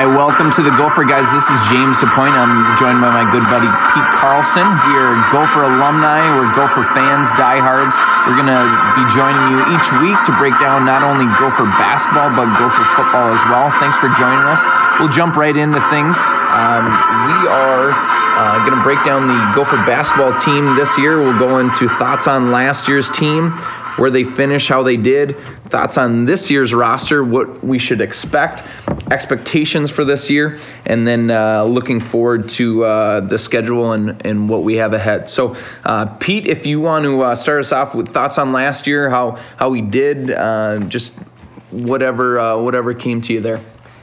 Hi, welcome to the Gopher guys. This is James DePoint. I'm joined by my good buddy Pete Carlson. We are Gopher alumni. We're Gopher fans, diehards. We're gonna be joining you each week to break down not only Gopher basketball but Gopher football as well. Thanks for joining us. We'll jump right into things. Um, we are uh, going to break down the Gopher basketball team this year. We'll go into thoughts on last year's team where they finish, how they did, thoughts on this year's roster, what we should expect, expectations for this year, and then uh, looking forward to uh, the schedule and, and what we have ahead. So, uh, Pete, if you want to uh, start us off with thoughts on last year, how how we did, uh, just whatever uh, whatever came to you there.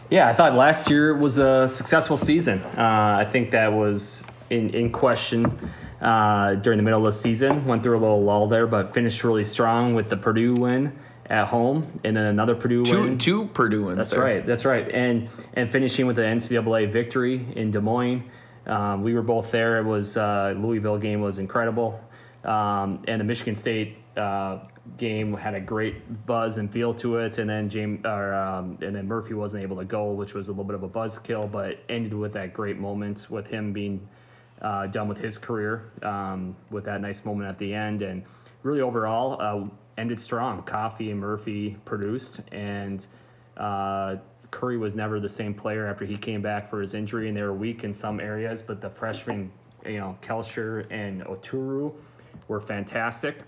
Yeah, I thought last year was a successful season. I think that was in in question uh, during the middle of the season. Went through a little lull there, but finished really strong with the Purdue win at home, and then another Purdue two, win. Two Purdue wins. That's there. right. That's right. And and finishing with the NCAA victory in Des Moines. Um, we were both there. It was uh, Louisville game was incredible, um, and the Michigan State uh, game had a great buzz and feel to it. And then James or um, and then Murphy wasn't able to go, which was a little bit of a buzz kill, but ended with that great moment with him being uh, done with his career um, with that nice moment at the end. And really, overall, uh, ended strong. Coffey and Murphy produced, and uh, Curry was never the same player after he came back for his injury, and they were weak in some areas. But the freshmen, you know, Kalscheur and Oturu were fantastic.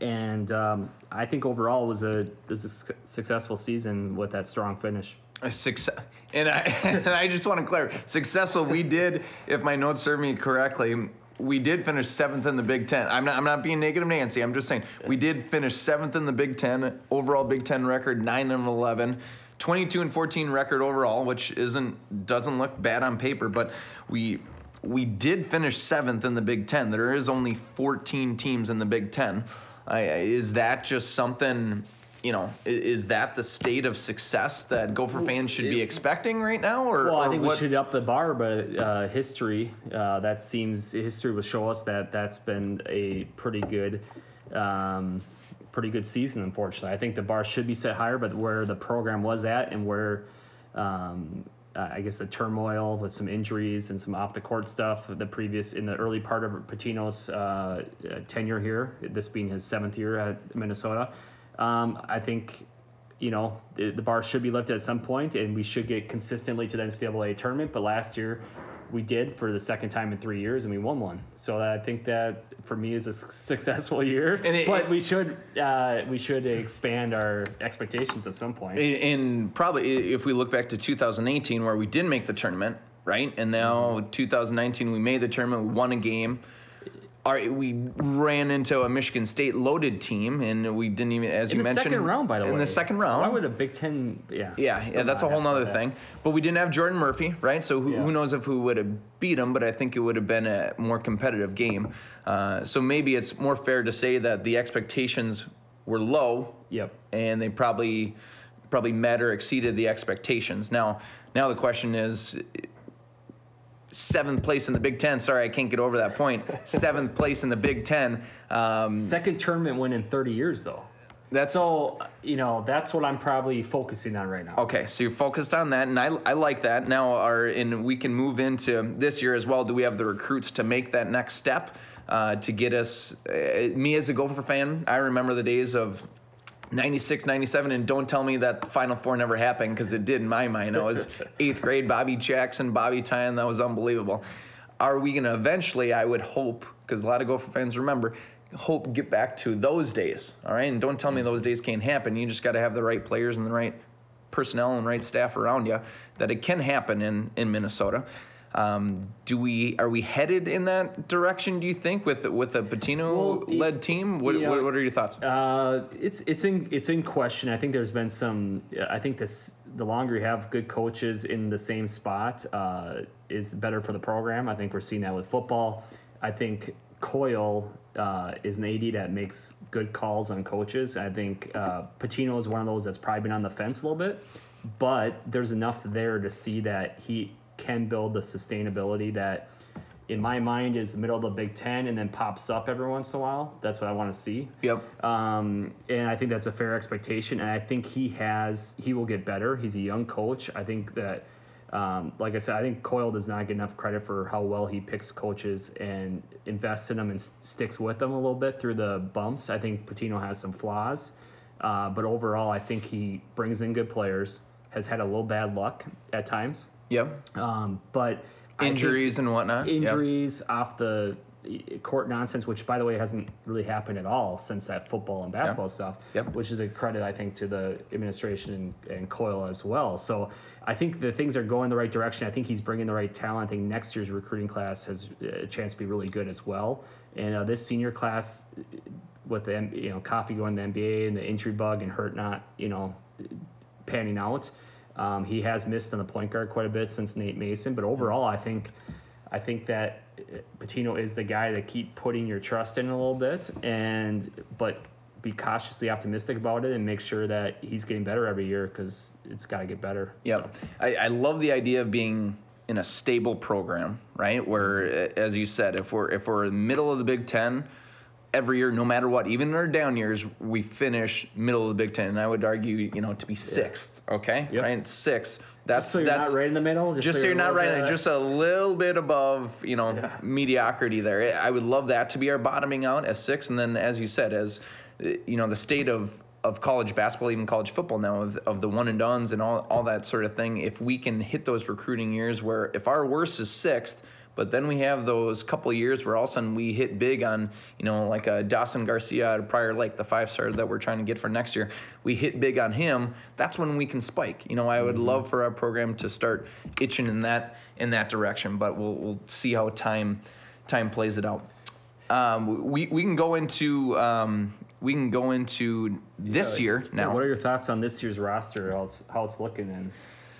And um, I think overall it was a was a successful season with that strong finish. A success, and I and I just want to clarify, successful. We did, if my notes serve me correctly, we did finish seventh in the Big Ten. I'm not I'm not being negative, Nancy. I'm just saying we did finish seventh in the Big Ten overall. Big Ten record nine and 11. 22 and 14 record overall, which isn't doesn't look bad on paper, but we we did finish seventh in the Big Ten. There is only 14 teams in the Big Ten. I, is that just something you know, is that the state of success that Gopher fans should be expecting right now? Or well, I think we should up the bar, but uh, history uh, that seems history will show us that that's been a pretty good. Um, pretty good season unfortunately i think the bar should be set higher but where the program was at and where um, I guess a turmoil with some injuries and some off the court stuff. The previous in the early part of Pitino's uh, tenure here, this being his seventh year at Minnesota, um, I think, you know, the, the, bar should be lifted at some point, and we should get consistently to the NCAA tournament. But last year, we did for the second time in three years, and we won one. So I think that for me is a successful year. It, but we should uh, we should expand our expectations at some point. And probably if we look back to 2018, where we did make the tournament, right? And now 2019, we made the tournament, we won a game our, we ran into a Michigan State loaded team, and we didn't even, as in you the mentioned, second round. By the in way, in the second round. Why would a Big Ten? Yeah, yeah, yeah. That's a whole other thing. But we didn't have Jordan Murphy, right? So who, yeah. who knows if who would have beat him? But I think it would have been a more competitive game. Uh, so maybe it's more fair to say that the expectations were low. Yep. And they probably probably met or exceeded the expectations. Now, now the question is seventh place in the Big Ten. Sorry, I can't get over that point. seventh place in the Big Ten. Um, Second tournament win in 30 years, though. That's so you know that's what I'm probably focusing on right now. Okay, so you're focused on that, and I, I like that. Now, our and we can move into this year as well. Do we have the recruits to make that next step uh, to get us? Uh, me as a Gopher fan, I remember the days of 96, 97, and don't tell me that the Final Four never happened because it did in my mind. I was eighth grade, Bobby Jackson, Bobby Tyne, that was unbelievable. Are we going to eventually, I would hope, because a lot of Gopher fans remember, hope get back to those days, all right? And don't tell me mm. those days can't happen. You just got to have the right players and the right personnel and right staff around you that it can happen in, in Minnesota. Um, do we are we headed in that direction? Do you think with with a Pitino led team? What, what, what are your thoughts? Uh, it's it's in it's in question. I think there's been some. I think this the longer you have good coaches in the same spot uh, is better for the program. I think we're seeing that with football. I think Coyle uh, is an AD that makes good calls on coaches. I think uh, Pitino is one of those that's probably been on the fence a little bit, but there's enough there to see that he can build the sustainability that in my mind is the middle of the Big Ten and then pops up every once in a while. That's what I want to see. Yep. Um, and I think that's a fair expectation. And I think he has he will get better. He's a young coach. I think that um, like I said, I think Coyle does not get enough credit for how well he picks coaches and invests in them and s- sticks with them a little bit through the bumps. I think Pitino has some flaws, uh, but overall, I think he brings in good players. Has had a little bad luck at times, Yep. um, but Injuries and whatnot. Injuries off the court nonsense, which by the way hasn't really happened at all since that football and basketball stuff, Yep. which is a credit I think to the administration and, and Coyle as well. So I think the things are going the right direction. I think he's bringing the right talent. I think next year's recruiting class has a chance to be really good as well. And uh, this senior class with the you know Coffey going to the NBA and the injury bug and hurt not you know panning out. Um, he has missed on the point guard quite a bit since Nate Mason, but overall, I think I think that uh, Pitino is the guy to keep putting your trust in a little bit, and but be cautiously optimistic about it and make sure that he's getting better every year because it's got to get better. Yeah, So, I, I love the idea of being in a stable program, right? Where, uh, as you said, if we're if we're in the middle of the Big Ten every year, no matter what, even in our down years, we finish middle of the Big Ten. And I would argue, you know, to be sixth, okay, Yep. right, sixth. That's so you're that's not right in the middle. just so you're not right, just a little bit above, you know, mediocrity there. I would love that to be our bottoming out as six, and then as you said, as uh, you know, the state of of college basketball, even college football now, of, of the one and dones and all all that sort of thing. If we can hit those recruiting years where if our worst is sixth. But then we have those couple years where all of a sudden we hit big on, you know, like a Dawson Garcia of Prior Lake, the five star that we're trying to get for next year. We hit big on him. That's when we can spike. You know, I would love for our program to start itching in that in that direction. But we'll we'll see how time time plays it out. Um, we we can go into um, we can go into this year now. What are your thoughts on this year's roster? How it's how it's looking and.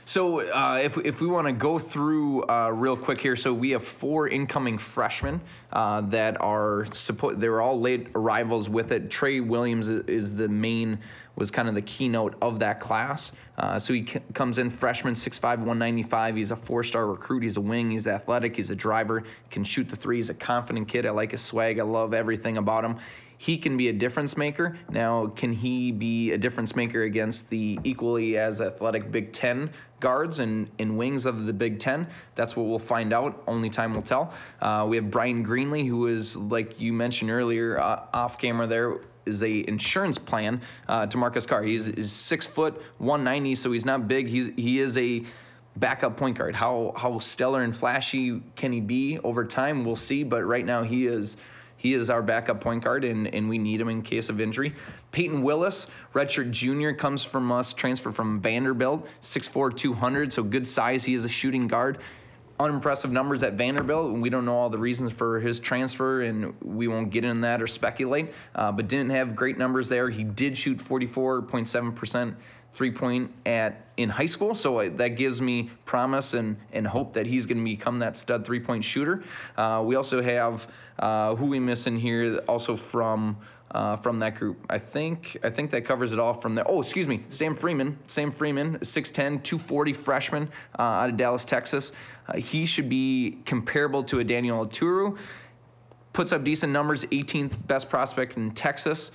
So uh, if, if we want to go through uh, real quick here, so we have four incoming freshmen uh, that are suppo- they were all late arrivals with it. Trey Williams is the main was kind of the keynote of that class. Uh, so he c- comes in freshman 6'5", 195. He's a four-star recruit. He's a wing. He's athletic. He's a driver. Can shoot the three. He's a confident kid. I like his swag. I love everything about him he can be a difference maker. Now, can he be a difference maker against the equally as athletic Big Ten guards and, and wings of the Big Ten? That's what we'll find out. Only time will tell. Uh, we have Bryan Greenlee, who is, like you mentioned earlier, uh, off camera there, is a insurance plan uh, to Marcus Carr. He's, he's six foot, 190, so he's not big. He's, he is a backup point guard. How how stellar and flashy can he be over time? We'll see. But right now he is he is our backup point guard, and, and we need him in case of injury. Payton Willis, redshirt junior, comes from us, transfer from Vanderbilt, 6'4", 200, so good size. He is a shooting guard. Unimpressive numbers at Vanderbilt. and We don't know all the reasons for his transfer, and we won't get in that or speculate. Uh, but didn't have great numbers there. He did shoot 44.7 percent three point at in high school, so uh, that gives me promise and and hope that he's going to become that stud three point shooter. Uh, we also have uh, who we miss in here, also from. Uh, from that group, I think I think that covers it all from there. Oh, excuse me, Sam Freeman. Sam Freeman, 6'10", 240 freshman uh, out of Dallas, Texas. Uh, he should be comparable to a Daniel Oturu. Puts up decent numbers, 18th best prospect in Texas.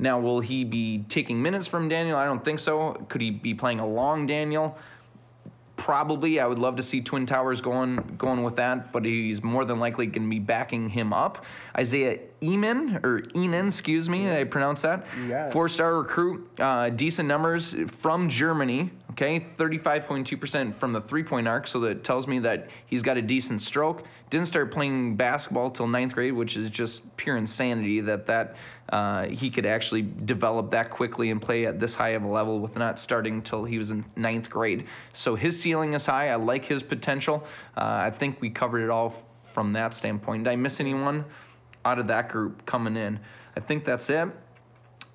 Now, will he be taking minutes from Daniel? I don't think so. Could he be playing along Daniel? Probably. I would love to see Twin Towers going going with that, but he's more than likely going to be backing him up. Isaiah Eman or Enan, excuse me, I pronounce that. it. Four star recruit, uh, decent numbers from Germany. Okay, 35.2% from the three point arc, so that tells me that he's got a decent stroke. Didn't start playing basketball till ninth grade, which is just pure insanity that that uh, he could actually develop that quickly and play at this high of a level with not starting until he was in ninth grade. So his ceiling is high. I like his potential. Uh, I think we covered it all from that standpoint. Did I miss anyone out of that group coming in? I think that's it.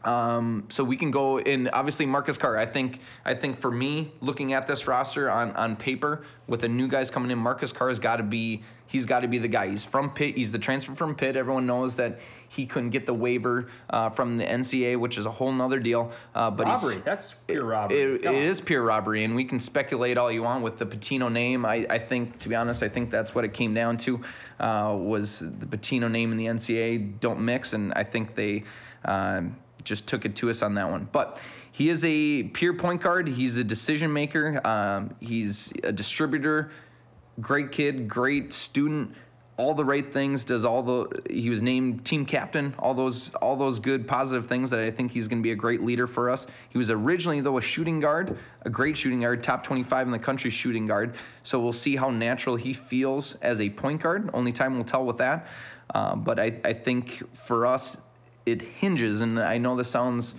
Um, so we can go in. Obviously, Marcus Carr. I think. I think for me, looking at this roster on on paper, with the new guys coming in, Marcus Carr has got to be. He's got to be the guy. He's from Pitt. He's the transfer from Pitt. Everyone knows that he couldn't get the waiver uh, from the NCAA, which is a whole nother deal. Uh, but Robbery. That's pure robbery. it, it Come pure robbery, and we can speculate all you want with the Pitino name. I, I think, to be honest, I think that's what it came down to uh, was the Pitino name and the NCAA don't mix, and I think they um, just took it to us on that one. But he is a pure point guard. He's a decision maker. Um, he's a distributor. Great kid, great student. All the right things. Does all the. He was named team captain. All those all those good positive things that I think he's going to be a great leader for us. He was originally though a shooting guard, a great shooting guard, top 25 in the country shooting guard. So we'll see how natural he feels as a point guard. Only time will tell with that. Uh, but I, I think for us, it hinges, and I know this sounds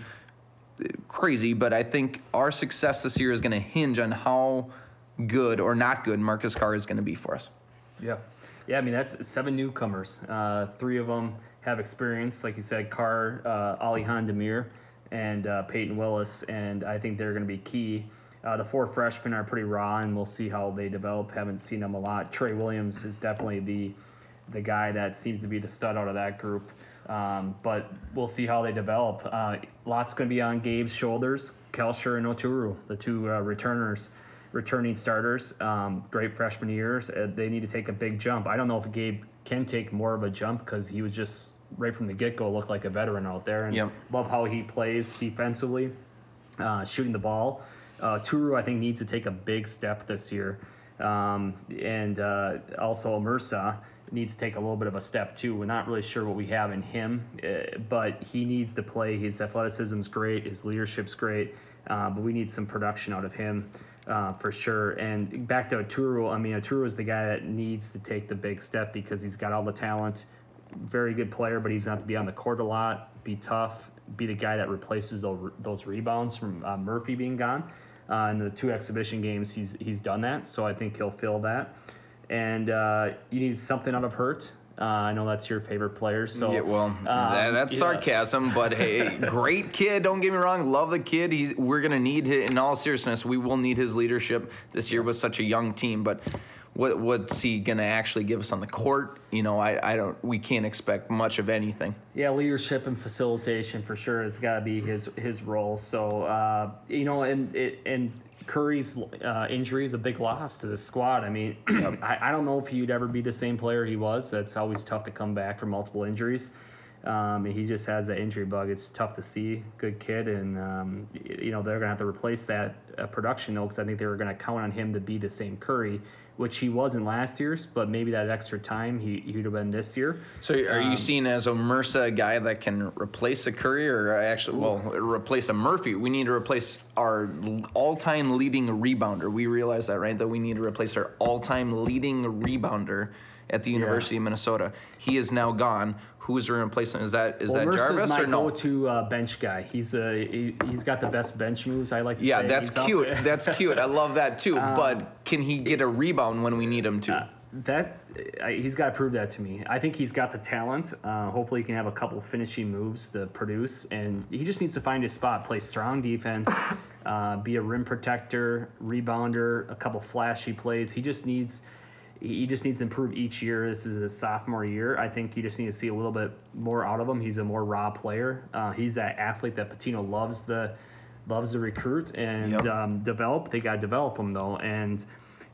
crazy, but I think our success this year is going to hinge on how good or not good Marcus Carr is going to be for us. Yeah. Yeah, I mean, that's seven newcomers. Uh, three of them have experience, like you said, Carr, uh, Alihan Demir, and uh, Payton Willis, and I think they're going to be key. Uh, the four freshmen are pretty raw, and we'll see how they develop. Haven't seen them a lot. Trey Williams is definitely the the guy that seems to be the stud out of that group. Um, but we'll see how they develop. Uh, lots going to be on Gabe's shoulders. Kalscheur and Oturu, the two uh, returners, returning starters, um, great freshman years. Uh, they need to take a big jump. I don't know if Gabe can take more of a jump because he was just right from the get go looked like a veteran out there. And Yep. love how he plays defensively, uh, shooting the ball. Uh, Turu, I think, needs to take a big step this year. Um, and uh, also Mersa needs to take a little bit of a step too. We're not really sure what we have in him, uh, but he needs to play. His athleticism's great, his leadership's great, uh, but we need some production out of him uh, for sure. And back to Oturu, I mean, Oturu is the guy that needs to take the big step because he's got all the talent. Very good player, but he's going to have to be on the court a lot, be tough, be the guy that replaces those, those rebounds from uh, Murphy being gone. Uh, in the two exhibition games, he's he's done that, so I think he'll fill that. And uh, you need something out of Hurt. Uh, I know that's your favorite player, so Yeah, well, that, that's yeah. sarcasm, but hey, great kid. Don't get me wrong, love the kid. He's, we're gonna need his, in all seriousness, we will need his leadership this year with such a young team. But what what's he gonna actually give us on the court? You know, I, I don't. We can't expect much of anything. Yeah, leadership and facilitation for sure has got to be his his role. So uh, you know, and it, and Curry's uh, injury is a big loss to the squad. I mean, I, I don't know if he'd ever be the same player he was. That's always tough to come back from multiple injuries. Um, he just has that injury bug. It's tough to see. Good kid, and um, you know they're gonna have to replace that uh, production though, because I think they were gonna count on him to be the same Curry, which he wasn't last year's. But maybe that extra time he he'd have been this year. So are Um, you seeing as a Mersa a guy that can replace a Curry or actually, well, replace a Murphy? We need to replace our all-time leading rebounder. We realize that, right? That we need to replace our all-time leading rebounder at the University of Minnesota. He is now gone. Who is the replacement? Is that is Well, that Jarvis my or no? go-to uh, bench guy. He's a he, he's got the best bench moves. I like to Yeah, say. that's He's cute. That's cute. I love that too. Um, but can he get a rebound when we need him to? that uh, he's got to prove that to me. I think he's got the talent. Uh, hopefully, he can have a couple finishing moves to produce, and he just needs to find his spot, play strong defense, uh, be a rim protector, rebounder, a couple flashy plays. He just needs. He just needs to improve each year. This is his sophomore year. I think you just need to see a little bit more out of him. He's a more raw player. Uh, he's that athlete that Pitino loves the loves to recruit and Yep. um, develop. They got to develop him though, and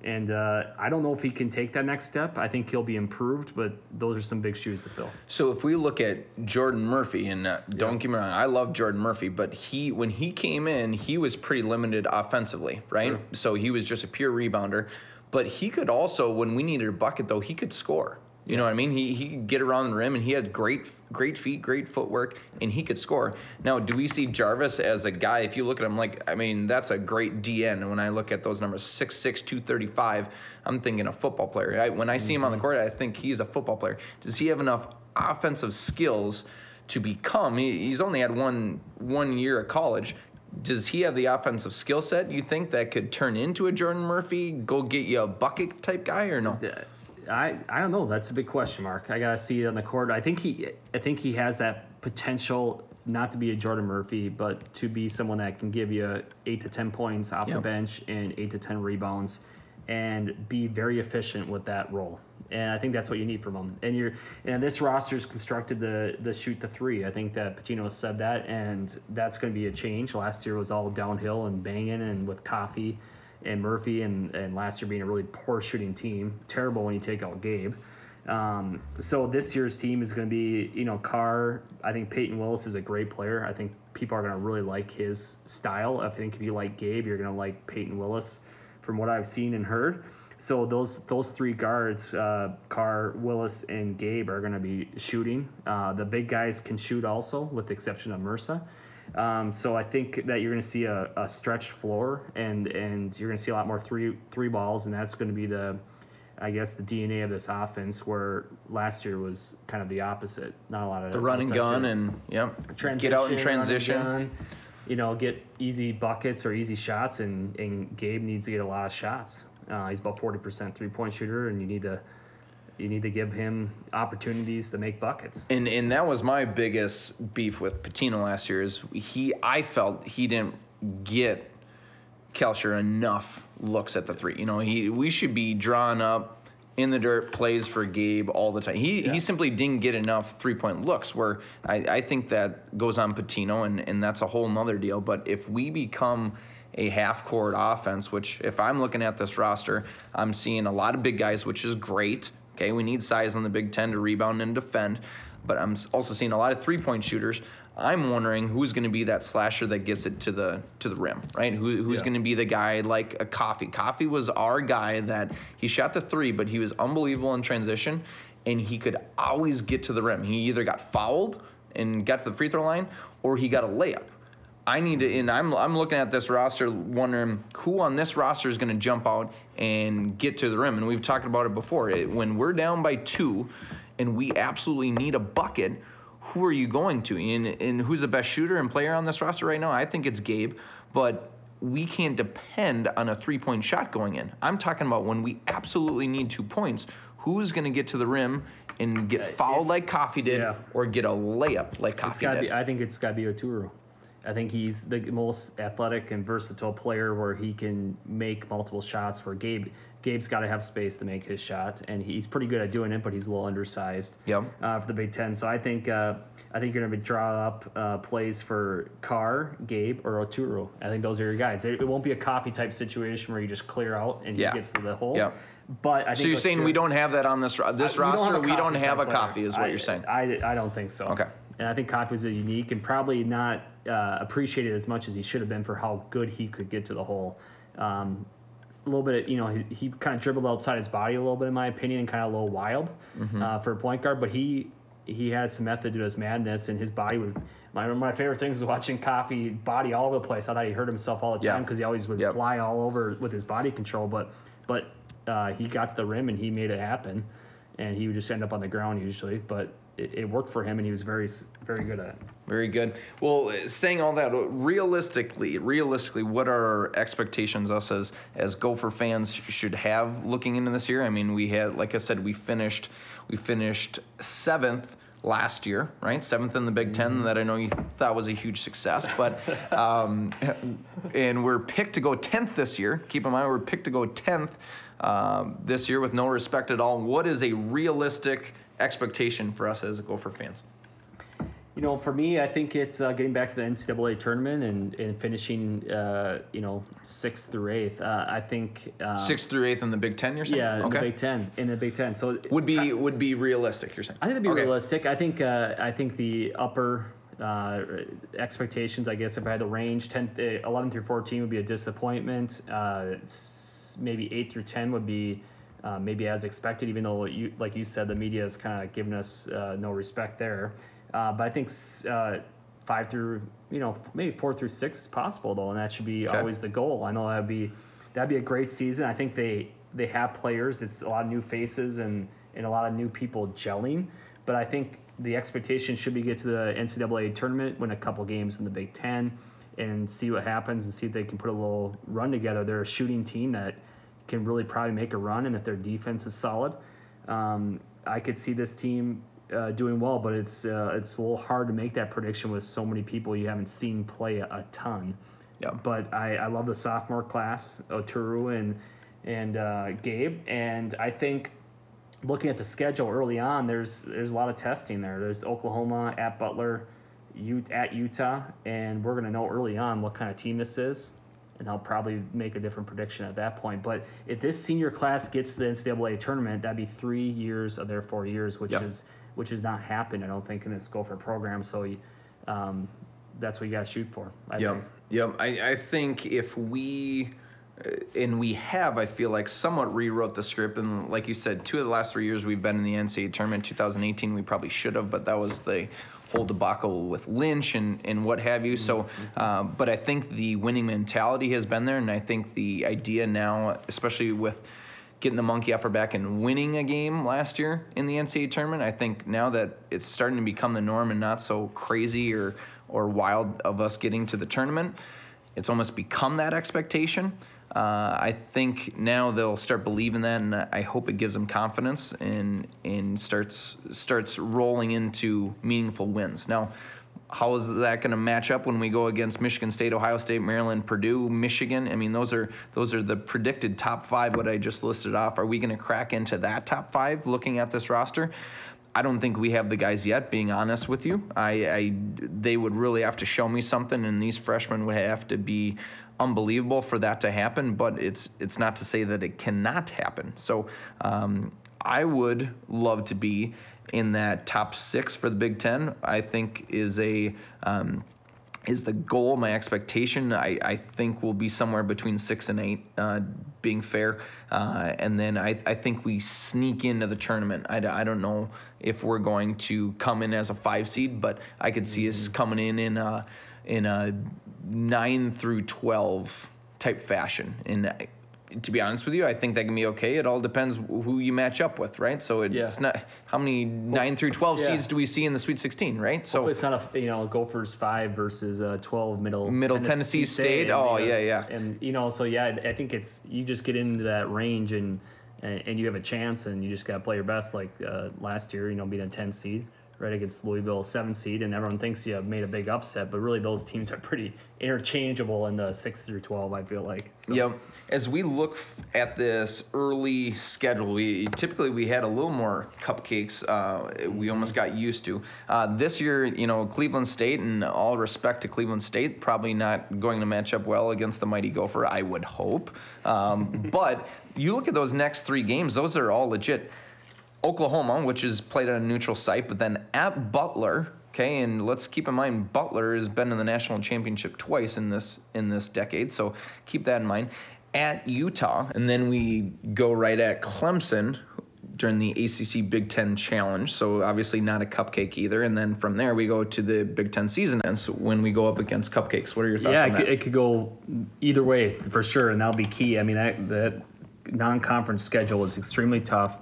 and uh, I don't know if he can take that next step. I think he'll be improved, but those are some big shoes to fill. So if we look at Jordan Murphy, and uh, don't get me wrong, I love Jordan Murphy, but he when he came in, he was pretty limited offensively, right? Sure. So he was just a pure rebounder, but he could also, when we needed a bucket, though, he could score. You know what I mean? He he could get around the rim, and he had great great feet, great footwork, and he could score. Now, do we see Jarvis as a guy? If you look at him, like I mean, that's a great DN. And when I look at those numbers, 6'6", 235, I'm thinking a football player. I, when I see him on the mm-hmm. court, I think he's a football player. Does he have enough offensive skills to become? He, he's only had one one year of college. Does he have the offensive skill set you think that could turn into a Jordan Murphy, go get you a bucket type guy, or no? I, I don't know. That's a big question mark. I gotta see it on the court. I think he I think he has that potential not to be a Jordan Murphy, but to be someone that can give you eight to ten points off the bench and eight to ten rebounds, and be very efficient with that role. And I think that's what you need from him. And you're and this roster's constructed the the shoot the three. I think that Pitino said that, and that's going to be a change. Last year was all downhill and banging, and with Coffey and Murphy, and, and last year being a really poor shooting team. Terrible when you take out Gabe. Um, so this year's team is going to be, you know, Carr. I think Payton Willis is a great player. I think people are going to really like his style. I think if you like Gabe, you're going to like Payton Willis, from what I've seen and heard. So those those three guards, uh, Carr, Willis, and Gabe, are going to be shooting. Uh, the big guys can shoot also, with the exception of Mursa. Um, so I think that you're going to see a, a stretched floor, and and you're going to see a lot more three three balls, and that's going to be the, I guess, the DNA of this offense. Where last year was kind of the opposite, not a lot of The run and gun and yep. transition, Get out in transition. you know, get easy buckets or easy shots, and, and Gabe needs to get a lot of shots. Uh, he's about forty percent three point shooter, and you need to you need to give him opportunities to make buckets. And and that was my biggest beef with Pitino last year is he I felt he didn't get Kalscheur enough looks at the three. You know, he we should be drawing up in the dirt plays for Gabe all the time. He Yeah. he simply didn't get enough three point looks where I, I think that goes on Pitino and, and that's a whole nother deal. But if we become a half court offense, which if I'm looking at this roster, I'm seeing a lot of big guys, which is great. Okay, we need size on the Big Ten to rebound and defend, but I'm also seeing a lot of three point shooters. I'm wondering who's going to be that slasher that gets it to the to the rim, right? Who, who's Yeah. going to be the guy like a Coffey? Coffey was our guy that he shot the three, but he was unbelievable in transition, and he could always get to the rim. He either got fouled and got to the free throw line, or he got a layup. I need to, and I'm I'm looking at this roster, wondering who on this roster is going to jump out and get to the rim. And we've talked about it before. It, when we're down by two, and we absolutely need a bucket, who are you going to? And and who's the best shooter and player on this roster right now? I think it's Gabe, but we can't depend on a three point shot going in. I'm talking about when we absolutely need two points. Who's going to get to the rim and get uh, fouled it's- like Coffey did, yeah. or get a layup like Coffey did? be. I think it's got to be Oturu. I think he's the most athletic and versatile player where he can make multiple shots. Where Gabe, Gabe's got to have space to make his shot, and he's pretty good at doing it, but he's a little undersized. Yep. Uh, for the Big Ten, so I think uh, I think you're going to draw up uh, plays for Carr, Gabe, or Oturu. I think those are your guys. It, it won't be a Coffey type situation where you just clear out and Yeah. he gets to the hole. Yeah. But I think So you're saying we don't have that on this this we don't roster? have a we don't Coffey have a Coffey, is what I- you're saying? I, I don't think so. Okay. And I think Coffey was a unique and probably not uh, appreciated as much as he should have been for how good he could get to the hole. Um, a little bit, you know, he, he kind of dribbled outside his body a little bit, in my opinion, and kind of a little wild Mm-hmm. uh, for a point guard. But he he had some method to his madness, and his body would. My, one of my favorite things was watching Coffey body all over the place. I thought he hurt himself all the time because he always would Yep. fly all over with his body control. But but uh, he got to the rim and he made it happen, and he would just end up on the ground usually. But it, it worked for him, and he was very very good at it. Very good. Well, saying all that, realistically, realistically, what are our expectations us as as Gopher fans should have looking into this year? I mean, we had, like I said, we finished we finished seventh last year, right? Seventh in the Big 10 That I know you thought was a huge success, but um, and we're picked to go tenth this year. Keep in mind, we're picked to go tenth um, this year with no respect at all. What is a realistic expectation for us as Gopher fans? You know, for me, I think it's uh, getting back to the NCAA tournament and, and finishing, uh, you know, sixth through eighth. Uh, I think. Uh, Sixth through eighth in the Big Ten, you're saying? Yeah, in Okay. the Big Ten. In the Big Ten. So would be would be realistic. You're saying? I think that'd be Okay. realistic. I think uh, I think the upper uh, expectations, I guess, if I had the range, 10, uh, 11 through 14 would be a disappointment. Uh, maybe 8 through 10 would be uh, maybe as expected, even though, you, like you said, the media has kind of given us uh, no respect there. Uh, but I think uh, 5 through, you know, maybe 4 through 6 is possible, though, and that should be Okay. always the goal. I know that'd be that'd be a great season. I think they they have players. It's a lot of new faces and and a lot of new people gelling. But I think the expectation should be get to the NCAA tournament, win a couple games in the Big Ten, and see what happens and see if they can put a little run together. They're a shooting team that can really probably make a run, and if their defense is solid, um, I could see this team uh, doing well. But it's uh, it's a little hard to make that prediction with so many people you haven't seen play a, a ton. Yeah. But I, I love the sophomore class, Oturu and and uh, Gabe, and I think looking at the schedule early on, there's there's a lot of testing there. There's Oklahoma at Butler, U- at Utah, and we're gonna know early on what kind of team this is, and I'll probably make a different prediction at that point. But if this senior class gets to the NCAA tournament, that'd be three years of their four years, which Yep. is which has not happened, I don't think, in this Gopher program. So. Um, that's what you got to shoot for. I Yep. think. Yep. I, I think if we, uh, and we have, I feel like somewhat rewrote the script. And like you said, two of the last three years we've been in the NCAA tournament. 2018, we probably should have, but that was the whole debacle with Lynch and, and what have you. So, um, but I think the winning mentality has been there. And I think the idea now, especially with, getting the monkey off our back and winning a game last year in the NCAA tournament. I think now that it's starting to become the norm and not so crazy or or wild of us getting to the tournament, it's almost become that expectation. Uh, I think now they'll start believing that, and I hope it gives them confidence and and starts starts rolling into meaningful wins. Now, how is that going to match up when we go against Michigan State, Ohio State, Maryland, Purdue, Michigan? I mean, those are those are the predicted top five. What I just listed off. Are we going to crack into that top five? Looking at this roster, I don't think we have the guys yet. Being honest with you, I, I they would really have to show me something, and these freshmen would have to be unbelievable for that to happen. But it's it's not to say that it cannot happen. So um, I would love to be in that top six for the Big Ten. I think is a um, is the goal. My expectation, I, I think, will be somewhere between six and eight, uh, being fair. Uh, and then I, I think we sneak into the tournament. I, I don't know if we're going to come in as a five seed, but I could see us coming in in a, in a nine through twelve type fashion. And to be honest with you, I think that can be okay. It all depends who you match up with, right? So it's Yeah. not how many nine through twelve yeah. seeds do we see in the Sweet Sixteen, right? So Hopefully it's not a you know Gophers five versus uh, twelve middle Middle Tennessee State. Oh, you know, yeah, yeah. And you know, so yeah, I think it's you just get into that range and and, and you have a chance, and you just got to play your best. Like uh, last year, you know, being a ten seed right against Louisville, seven seed, and everyone thinks you made a big upset, but really those teams are pretty interchangeable in the six through twelve. I feel like. So, Yep. As we look f- at this early schedule, we typically we had a little more cupcakes. Uh, we almost got used to uh, this year. You know, Cleveland State, and all respect to Cleveland State, probably not going to match up well against the mighty Gopher. I would hope, um, but you look at those next three games; those are all legit. Oklahoma, which is played on a neutral site, but then at Butler. Okay, and let's keep in mind Butler has been in the national championship twice in this in this decade, so keep that in mind. At Utah, and then we go right at Clemson during the ACC Big Ten Challenge. So obviously not a cupcake either. And then from there we go to the Big Ten season ends when we go up against cupcakes. What are your thoughts yeah, on it that? could, it could go either way for sure, and that'll be key. I mean, that, that non-conference schedule is extremely tough.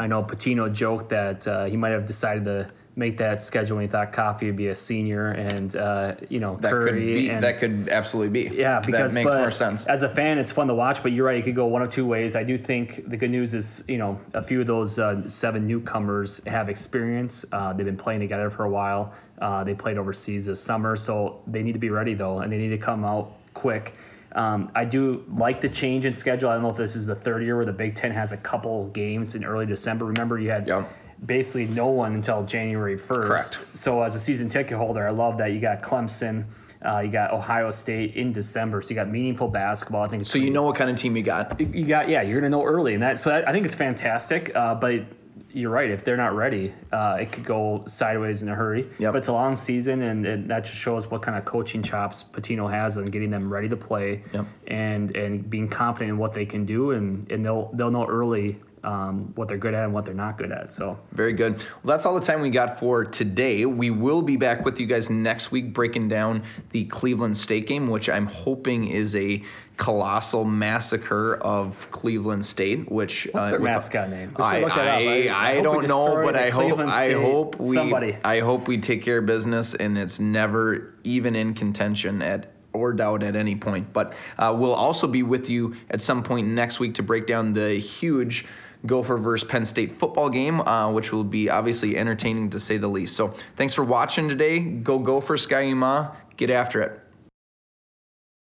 I know Pitino joked that uh, he might have decided to make that schedule when he thought Coffey would be a senior, and uh, you know that Curry could be. and that could absolutely be. yeah, because that makes more sense. As a fan, it's fun to watch, but you're right. It could go one of two ways. I do think the good news is, you know, a few of those uh, seven newcomers have experience. Uh, they've been playing together for a while. Uh, they played overseas this summer, so they need to be ready though, and they need to come out quick. Um, I do like the change in schedule. I don't know if this is the third year where the Big Ten has a couple games in early December. Remember, you had basically no one until January 1st. Correct. So as a season ticket holder, I love that you got Clemson, uh, you got Ohio State in December, so you got meaningful basketball. I think it's so you know what kind of team you got. you got yeah, you're gonna know early, and that so that, I think it's fantastic. Uh, but you're right, if they're not ready, uh, it could go sideways in a hurry. Yep. But it's a long season, and, and that just shows what kind of coaching chops Pitino has on getting them ready to play, Yep. and and being confident in what they can do, and and they'll they'll know early. Um, what they're good at and what they're not good at. So Very good. Well, that's all the time we got for today. We will be back with you guys next week breaking down the Cleveland State game, which I'm hoping is a colossal massacre of Cleveland State. Which What's their with- mascot name? We should I, look that up. I, I- I I hope we don't know, but I hope I hope we somebody. I hope we take care of business and it's never even in contention at or doubt at any point. But uh, we'll also be with you at some point next week to break down the huge Gopher versus Penn State football game, uh, which will be obviously entertaining to say the least. So thanks for watching today. Go Gopher, Sky Get after it.